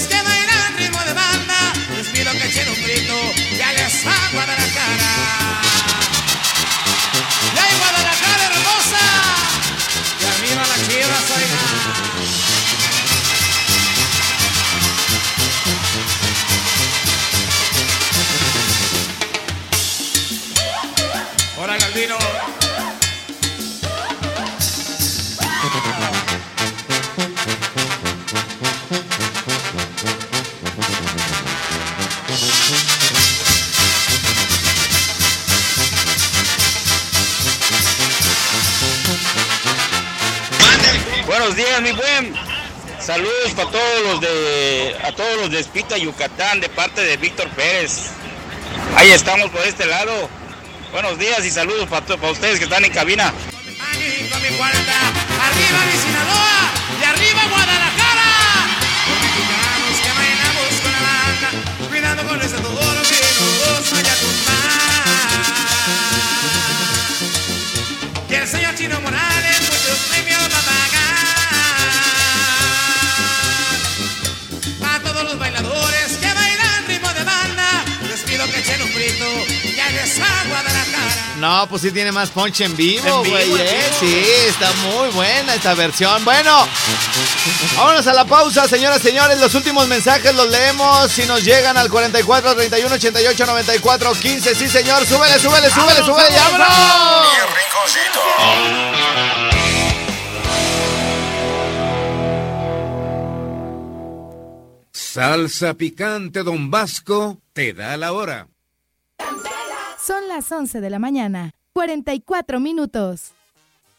Buenos días, mi buen. Saludos para todos los de a todos los de Espita Yucatán de parte de Víctor Pérez. Ahí estamos por este lado. Buenos días y saludos para, para ustedes que están en cabina. No, pues sí tiene más punch en vivo, güey. ¿eh? Sí, está muy buena esta versión. Bueno, vámonos a la pausa, señoras y señores. Los últimos mensajes los leemos. Si nos llegan al 44 31 88 94 15. Sí, señor. Súbele, súbele, súbele, súbele. ¡Ya, vámonos! Salsa picante Don Vasco te da la hora. Son las 11 de la mañana, 44 minutos.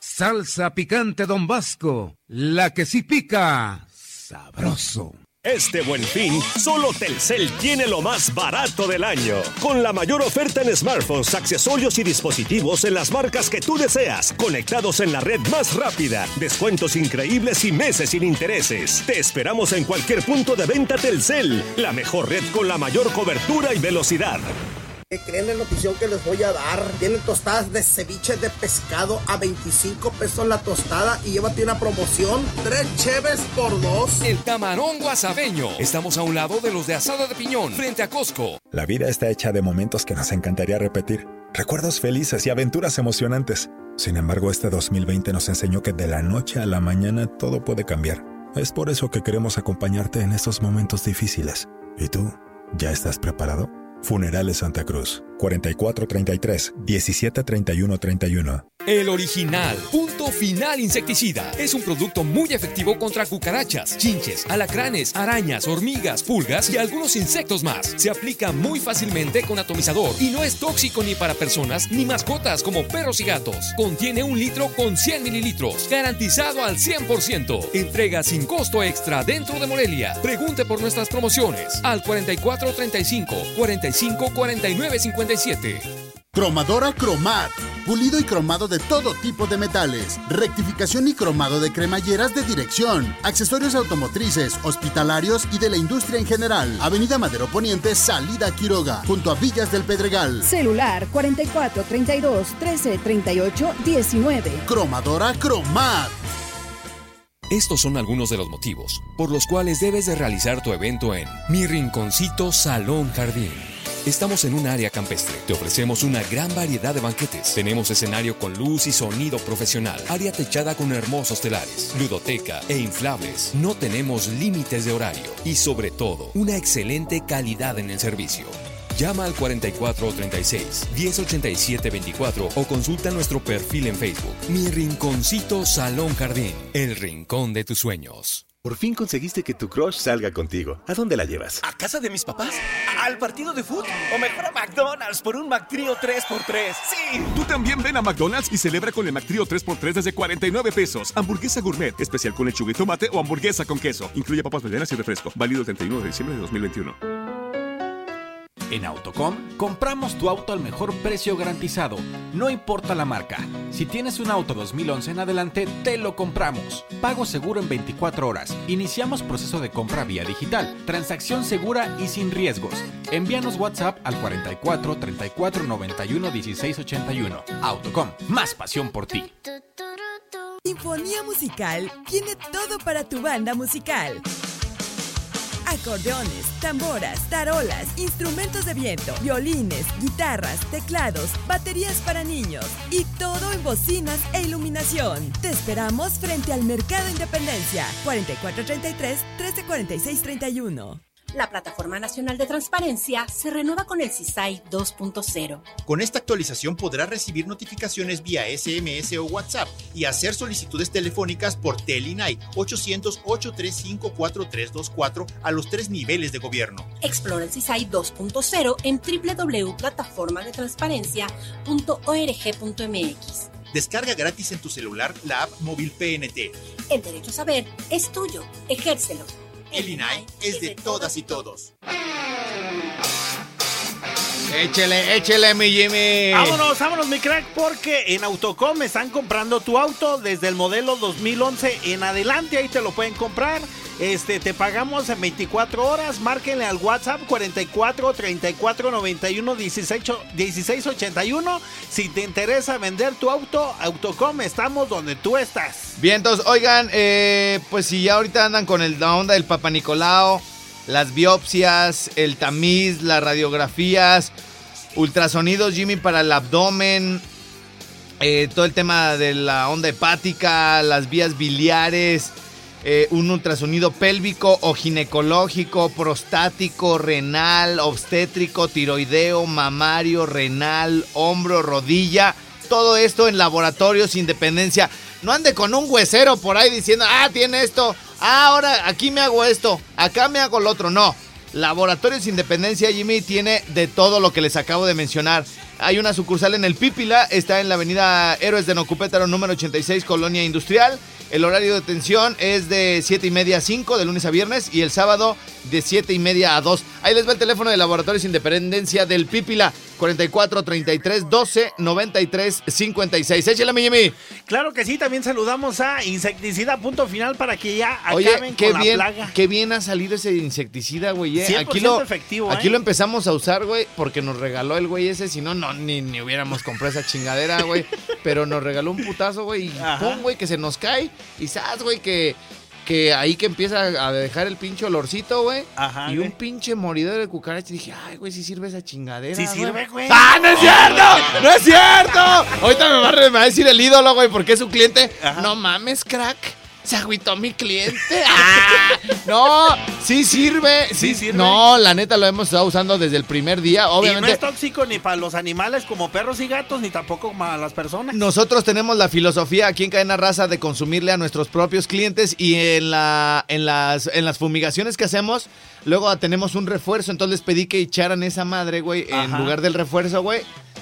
Salsa picante Don Vasco, la que sí pica. Sabroso. Este buen fin, solo Telcel tiene lo más barato del año. Con la mayor oferta en smartphones, accesorios y dispositivos en las marcas que tú deseas, conectados en la red más rápida, descuentos increíbles y meses sin intereses. Te esperamos en cualquier punto de venta Telcel, la mejor red con la mayor cobertura y velocidad. ¿Qué creen la notición que les voy a dar? Tienen tostadas de ceviche de pescado a 25 pesos la tostada y llévate una promoción, tres cheves por dos. El camarón guasabeño. Estamos a un lado de los de asada de piñón, frente a Costco. La vida está hecha de momentos que nos encantaría repetir. Recuerdos felices y aventuras emocionantes. Sin embargo, este 2020 nos enseñó que de la noche a la mañana todo puede cambiar. Es por eso que queremos acompañarte en estos momentos difíciles. ¿Y tú? ¿Ya estás preparado? Funerales Santa Cruz. 4433 173131. El original. Punto final insecticida. Es un producto muy efectivo contra cucarachas, chinches, alacranes, arañas, hormigas, pulgas y algunos insectos más. Se aplica muy fácilmente con atomizador y no es tóxico ni para personas ni mascotas como perros y gatos. Contiene un litro con 100 mililitros. Garantizado al 100%. Entrega sin costo extra dentro de Morelia. Pregunte por nuestras promociones al 4435 45 49 57. Cromadora Cromat. Pulido y cromado de todo tipo de metales. Rectificación y cromado de cremalleras de dirección. Accesorios automotrices, hospitalarios y de la industria en general. Avenida Madero Poniente, salida Quiroga. Junto a Villas del Pedregal. Celular 44 32 13 38 19. Cromadora Cromat. Estos son algunos de los motivos por los cuales debes de realizar tu evento en Mi Rinconcito Salón Jardín. Estamos en un área campestre. Te ofrecemos una gran variedad de banquetes. Tenemos escenario con luz y sonido profesional. Área techada con hermosos telares. Ludoteca e inflables. No tenemos límites de horario. Y sobre todo, una excelente calidad en el servicio. Llama al 4436 1087 24 o consulta nuestro perfil en Facebook. Mi Rinconcito Salón Jardín. El rincón de tus sueños. Por fin conseguiste que tu crush salga contigo. ¿A dónde la llevas? ¿A casa de mis papás? ¿Al partido de fútbol? ¿O mejor a McDonald's por un McTrío 3x3? ¡Sí! Tú también ven a McDonald's y celebra con el McTrío 3x3 desde 49 pesos. Hamburguesa gourmet, especial con lechuga y tomate o hamburguesa con queso. Incluye papas rellenas y refresco. Válido el 31 de diciembre de 2021. En Autocom, compramos tu auto al mejor precio garantizado, no importa la marca. Si tienes un auto 2011 en adelante, te lo compramos. Pago seguro en 24 horas. Iniciamos proceso de compra vía digital. Transacción segura y sin riesgos. Envíanos WhatsApp al 44 34 91 16 81. Autocom, más pasión por ti. Sinfonía Musical tiene todo para tu banda musical. Acordeones, tamboras, tarolas, instrumentos de viento, violines, guitarras, teclados, baterías para niños y todo en bocinas e iluminación. Te esperamos frente al Mercado Independencia, 4433-134631. La Plataforma Nacional de Transparencia se renueva con el CISAI 2.0. Con esta actualización podrás recibir notificaciones vía SMS o WhatsApp y hacer solicitudes telefónicas por Telinai 800-835-4324 a los tres niveles de gobierno. Explora el CISAI 2.0 en www.plataformadetransparencia.org.mx. Descarga gratis en tu celular la app móvil PNT. El derecho a saber es tuyo. Ejércelo. El INAI es de todas y todos. Échele, échele, mi Jimmy. Vámonos, vámonos, mi crack, porque en Autocom están comprando tu auto desde el modelo 2011 en adelante. Ahí te lo pueden comprar. Este, te pagamos en 24 horas. Márquenle al WhatsApp 44 34 91 16, 16 81. Si te interesa vender tu auto, Autocom, estamos donde tú estás. Bien, entonces, oigan, eh, pues si ya ahorita andan con el, la onda del Papa Nicolau, las biopsias, el tamiz, las radiografías, ultrasonidos, Jimmy, para el abdomen, eh, todo el tema de la onda hepática, las vías biliares, eh, un ultrasonido pélvico o ginecológico, prostático, renal, obstétrico, tiroideo, mamario, renal, hombro, rodilla. Todo esto en laboratorios Independencia. No ande con un huesero por ahí diciendo, ah, tiene esto, ah, ahora aquí me hago esto, acá me hago lo otro. No. Laboratorios Independencia Jimmy tiene de todo lo que les acabo de mencionar. Hay una sucursal en el Pípila, está en la avenida Héroes de Nocupétaro número 86, Colonia Industrial. El horario de atención es de 7 y media a 5 de lunes a viernes y el sábado de 7 y media a 2. Ahí les va el teléfono de Laboratorios Independencia del Pípila. 44 33 12 93 56. Échale, mi Jimmy. Claro que sí, también saludamos a Insecticida Punto Final para que ya acaben Oye, qué con bien, la plaga. qué bien ha salido ese insecticida, güey. eh. 100% Aquí lo, efectivo, aquí ¿eh? lo empezamos a usar, güey, porque nos regaló el güey ese. Si no, no, ni, ni hubiéramos comprado esa chingadera, güey. Pero nos regaló un putazo, güey. Y pum, güey, que se nos cae. Y sabes, güey, que, que ahí que empieza a dejar el pinche olorcito, güey. Ajá, Y un pinche moridor de cucaracha. Y dije, ay, güey, si sirve esa chingadera. Sí sirve, güey. ¡Ah, no es cierto! ¡No es cierto! Ahorita me va a, re- me va a decir el ídolo, güey, porque es su cliente. No mames, crack. Se agüitó mi cliente. (laughs) ¡Ah! No, sí sirve. Sí, Sí sirve. No, la neta lo hemos estado usando desde el primer día. Y no Obviamente. es tóxico ni para los animales como perros y gatos, ni tampoco para las personas. Nosotros tenemos la filosofía aquí en Cadena Raza de consumirle a nuestros propios clientes y en, la, en, las, en las fumigaciones que hacemos, luego tenemos un refuerzo. Entonces les pedí que echaran esa madre, güey, en Ajá. lugar del refuerzo, güey.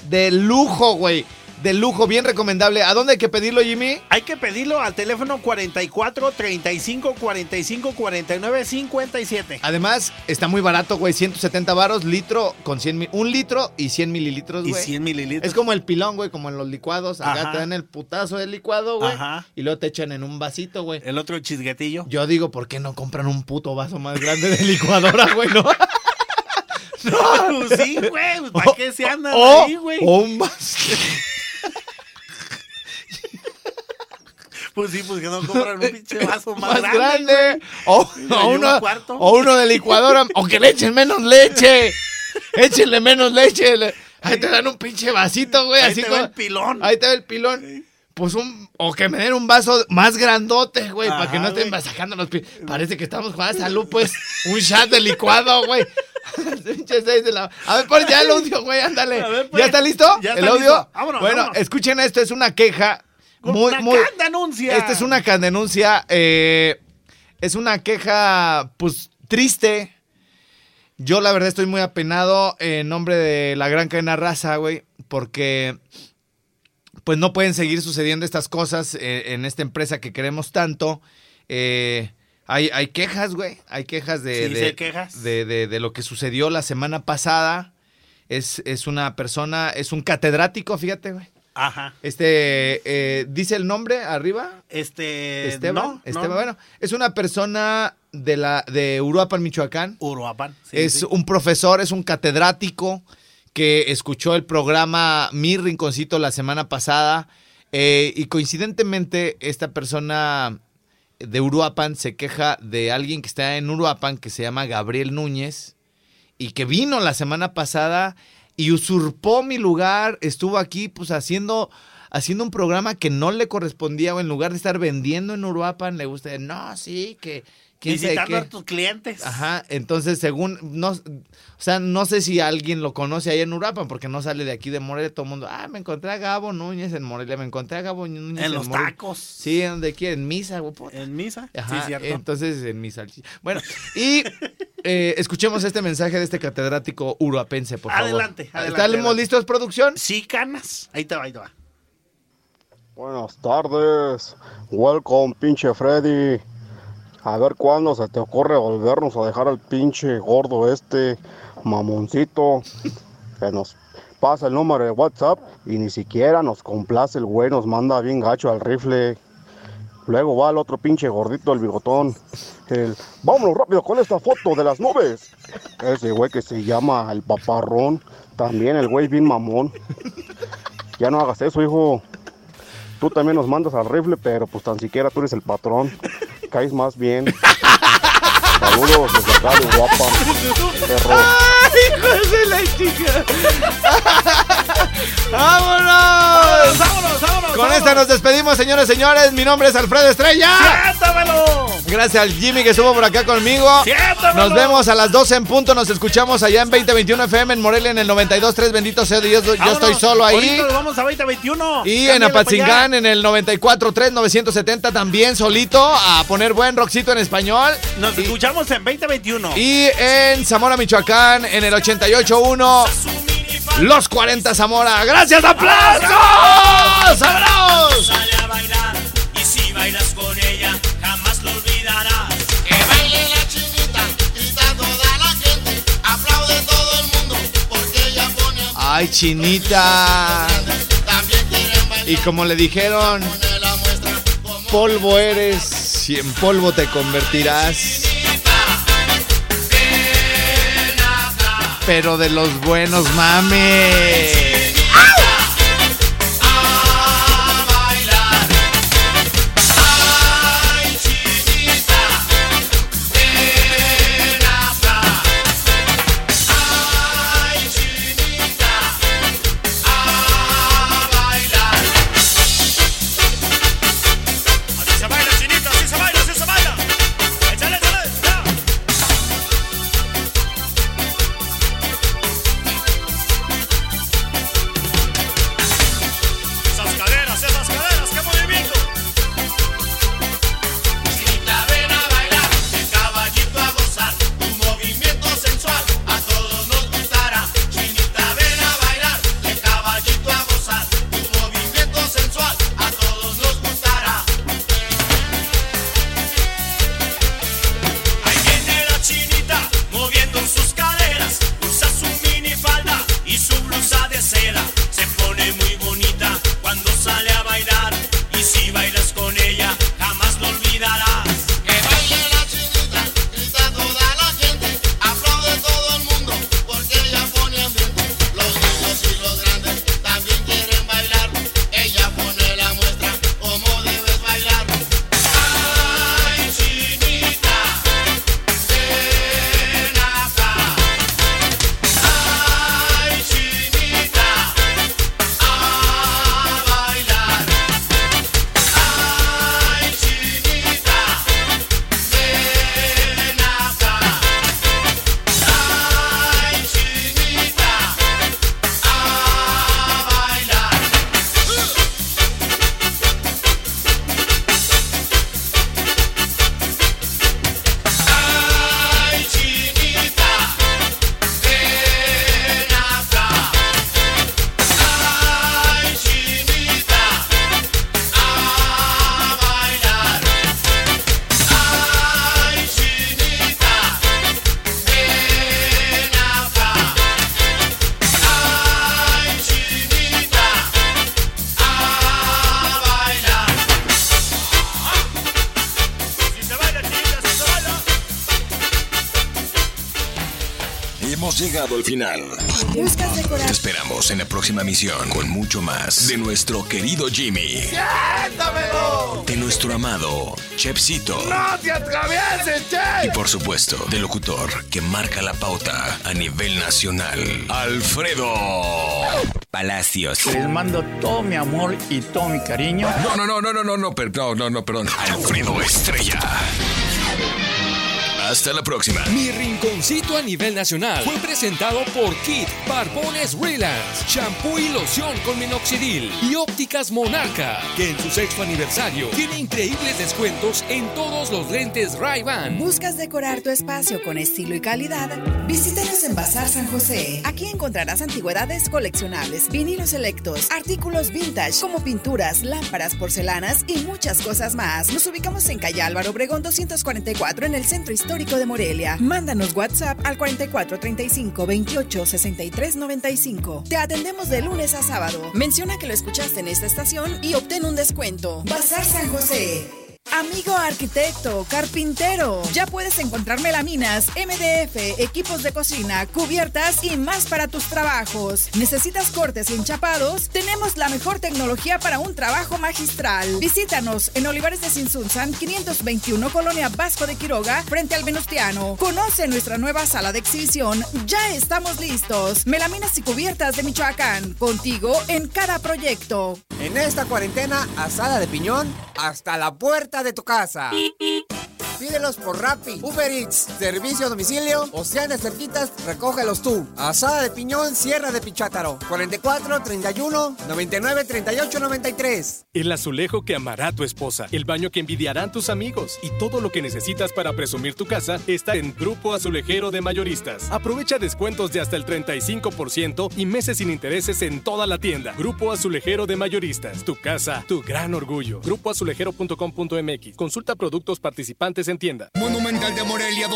De lujo, güey. De lujo, bien recomendable. ¿A dónde hay que pedirlo, Jimmy? Hay que pedirlo al teléfono 44 35 45 49 57. Además, está muy barato, güey. 170 varos, litro con 100 mil. Un litro y 100 mililitros, Y güey. 100 mililitros. Es como el pilón, güey, como en los licuados. Acá Ajá. te dan el putazo del licuado, güey. Ajá. Y luego te echan en un vasito, güey. El otro chisguetillo. Yo digo, ¿por qué no compran un puto vaso más grande de licuadora, güey? No. (laughs) Pues sí, güey. ¿Para qué se andan o, ahí, güey? o un vaso. (laughs) Pues sí, pues que no compran un (laughs) pinche vaso más, más grande. grande. O, uno, o uno de licuadora. (laughs) o que le echen menos leche. Échenle menos leche. le- Ahí te dan un pinche vasito, güey. Ahí así te va el pilón. Ahí te va el pilón. Pues un. O que me den un vaso más grandote, güey. Para que no estén sacando los pi- Parece que estamos jugando a salud, pues. Un shot de licuado, güey. (laughs) A ver, pon ya el audio, güey, ándale. A ver, pues. ¿Ya está listo? Ya ¿El audio? listo. Vámonos, bueno, vámonos. escuchen esto, es una queja. Muy, Una muy. denuncia. Esta es una denuncia. eh, es una queja, pues, triste. Yo, la verdad, estoy muy apenado en nombre de la gran cadena raza, güey, porque pues no pueden seguir sucediendo estas cosas eh, en esta empresa que queremos tanto. Eh, hay, hay quejas, güey. Hay quejas de, Sí, de, sí hay quejas. de- de- de lo que sucedió la semana pasada. Es, es una persona, es un catedrático, fíjate, güey. Ajá. Este, eh, ¿dice el nombre arriba? Este. Esteban. no, Esteban, no. bueno, es una persona de la de Uruapan, Michoacán. Uruapan. sí, es sí. un profesor, es un catedrático que escuchó el programa Mi Rinconcito la semana pasada eh, y coincidentemente esta persona de Uruapan se queja de alguien que está en Uruapan que se llama Gabriel Núñez y que vino la semana pasada y usurpó mi lugar, estuvo aquí pues haciendo haciendo un programa que no le correspondía o en lugar de estar vendiendo en Uruapan le gusta, no, sí, que Visitando a tus clientes. Ajá, entonces según, no, o sea, no sé si alguien lo conoce ahí en Uruapan, porque no sale de aquí de Morelia, todo el mundo, ah, me encontré a Gabo Núñez en Morelia, me encontré a Gabo Núñez En los Morelia". tacos. Sí, en donde quiera, en misa, güey. En misa. Ajá, sí, cierto. entonces en mi salchicha. Bueno, y (laughs) eh, escuchemos este mensaje de este catedrático uruapense, por favor. Adelante, adelante, ¿Estamos listos, producción? Sí, canas. Ahí te va, ahí te va. Buenas tardes. Welcome, pinche Freddy. A ver cuándo se te ocurre volvernos a dejar al pinche gordo este mamoncito que nos pasa el número de WhatsApp y ni siquiera nos complace el güey, nos manda bien gacho al rifle. Luego va el otro pinche gordito, el bigotón. El, vámonos rápido con esta foto de las nubes. Ese güey que se llama el paparrón. También el güey bien mamón. Ya no hagas eso, hijo. Tú también nos mandas al rifle, pero pues tan siquiera tú eres el patrón. Caes más bien. Saludos desde acá de guapa. (laughs) Perro. ¡Ay, hijos de la chica! (laughs) ¡Vámonos! ¡Vámonos, vámonos! Con esta nos despedimos, señores, señores. Mi nombre es Alfredo Estrella. ¡Siéntamelo! Gracias al Jimmy que estuvo por acá conmigo. ¡Siéntamelo! Nos vemos a las 12 en punto. Nos escuchamos allá en 2021 FM en Morelia en el 92.3. Bendito sea Dios. Yo, estoy Vámonos. solo ahí. Nos vamos a 2021. Y en Cámbiale Apatzingán en el 94.3 970 también solito a poner buen rockcito en español. Nos escuchamos en 2021. Y en Zamora, Michoacán en el 88.1 Los 40 Zamora. ¡Gracias, aplausos! ¡Abrazos! Sale a bailar y si bailas con ella jamás lo olvidarás. Que baile la chinita, grita toda la gente, aplaude todo el mundo porque ella pone Ay, chinita. Y como le dijeron, polvo eres y en polvo te convertirás. Pero de los buenos mames. Próxima misión con mucho más de nuestro querido Jimmy. ¡Siéntamelo! De nuestro amado Chepsito. ¡No te atravieses, che! Y por supuesto, del locutor que marca la pauta a nivel nacional, Alfredo Palacios. Les mando todo mi amor y todo mi cariño. No, no, no, no, no, no, no, per- no, no, no, perdón. Alfredo Estrella. Hasta la próxima. Mi rinconcito a nivel nacional fue presentado por Kit Barbones Relax, shampoo y loción con minoxidil y ópticas Monarca, que en su sexto aniversario tiene increíbles descuentos en todos los lentes Ray-Ban. ¿Buscas decorar tu espacio con estilo y calidad? Visítanos en Bazar San José. Aquí encontrarás antigüedades coleccionables, vinilos selectos, artículos vintage como pinturas, lámparas, porcelanas y muchas cosas más. Nos ubicamos en calle Álvaro Obregón 244 en el centro histórico de Morelia. Mándanos WhatsApp al 4435 28 63 95. Te atendemos de lunes a sábado. Menciona que lo escuchaste en esta estación y obtén un descuento. Bazar San José. Amigo arquitecto, carpintero, ya puedes encontrar melaminas, MDF, equipos de cocina, cubiertas y más para tus trabajos. ¿Necesitas cortes y enchapados? Tenemos la mejor tecnología para un trabajo magistral. Visítanos en Olivares de Sinsunzan 521 Colonia Vasco de Quiroga frente al Venustiano. Conoce nuestra nueva sala de exhibición. Ya estamos listos. Melaminas y cubiertas de Michoacán, contigo en cada proyecto. En esta cuarentena, asada de piñón hasta la puerta de tu casa. Pídelos por Rappi, Uber Eats, servicio a domicilio o andas cerquitas, recógelos tú. Asada de piñón, Sierra de Pichátaro. 44 31 99 38 93. El azulejo que amará tu esposa, el baño que envidiarán tus amigos y todo lo que necesitas para presumir tu casa está en Grupo Azulejero de Mayoristas. Aprovecha descuentos de hasta el 35% y meses sin intereses en toda la tienda. Grupo Azulejero de Mayoristas, tu casa, tu gran orgullo. Grupoazulejero.com.mx. Consulta productos participantes en tienda. Monumental de Morelia,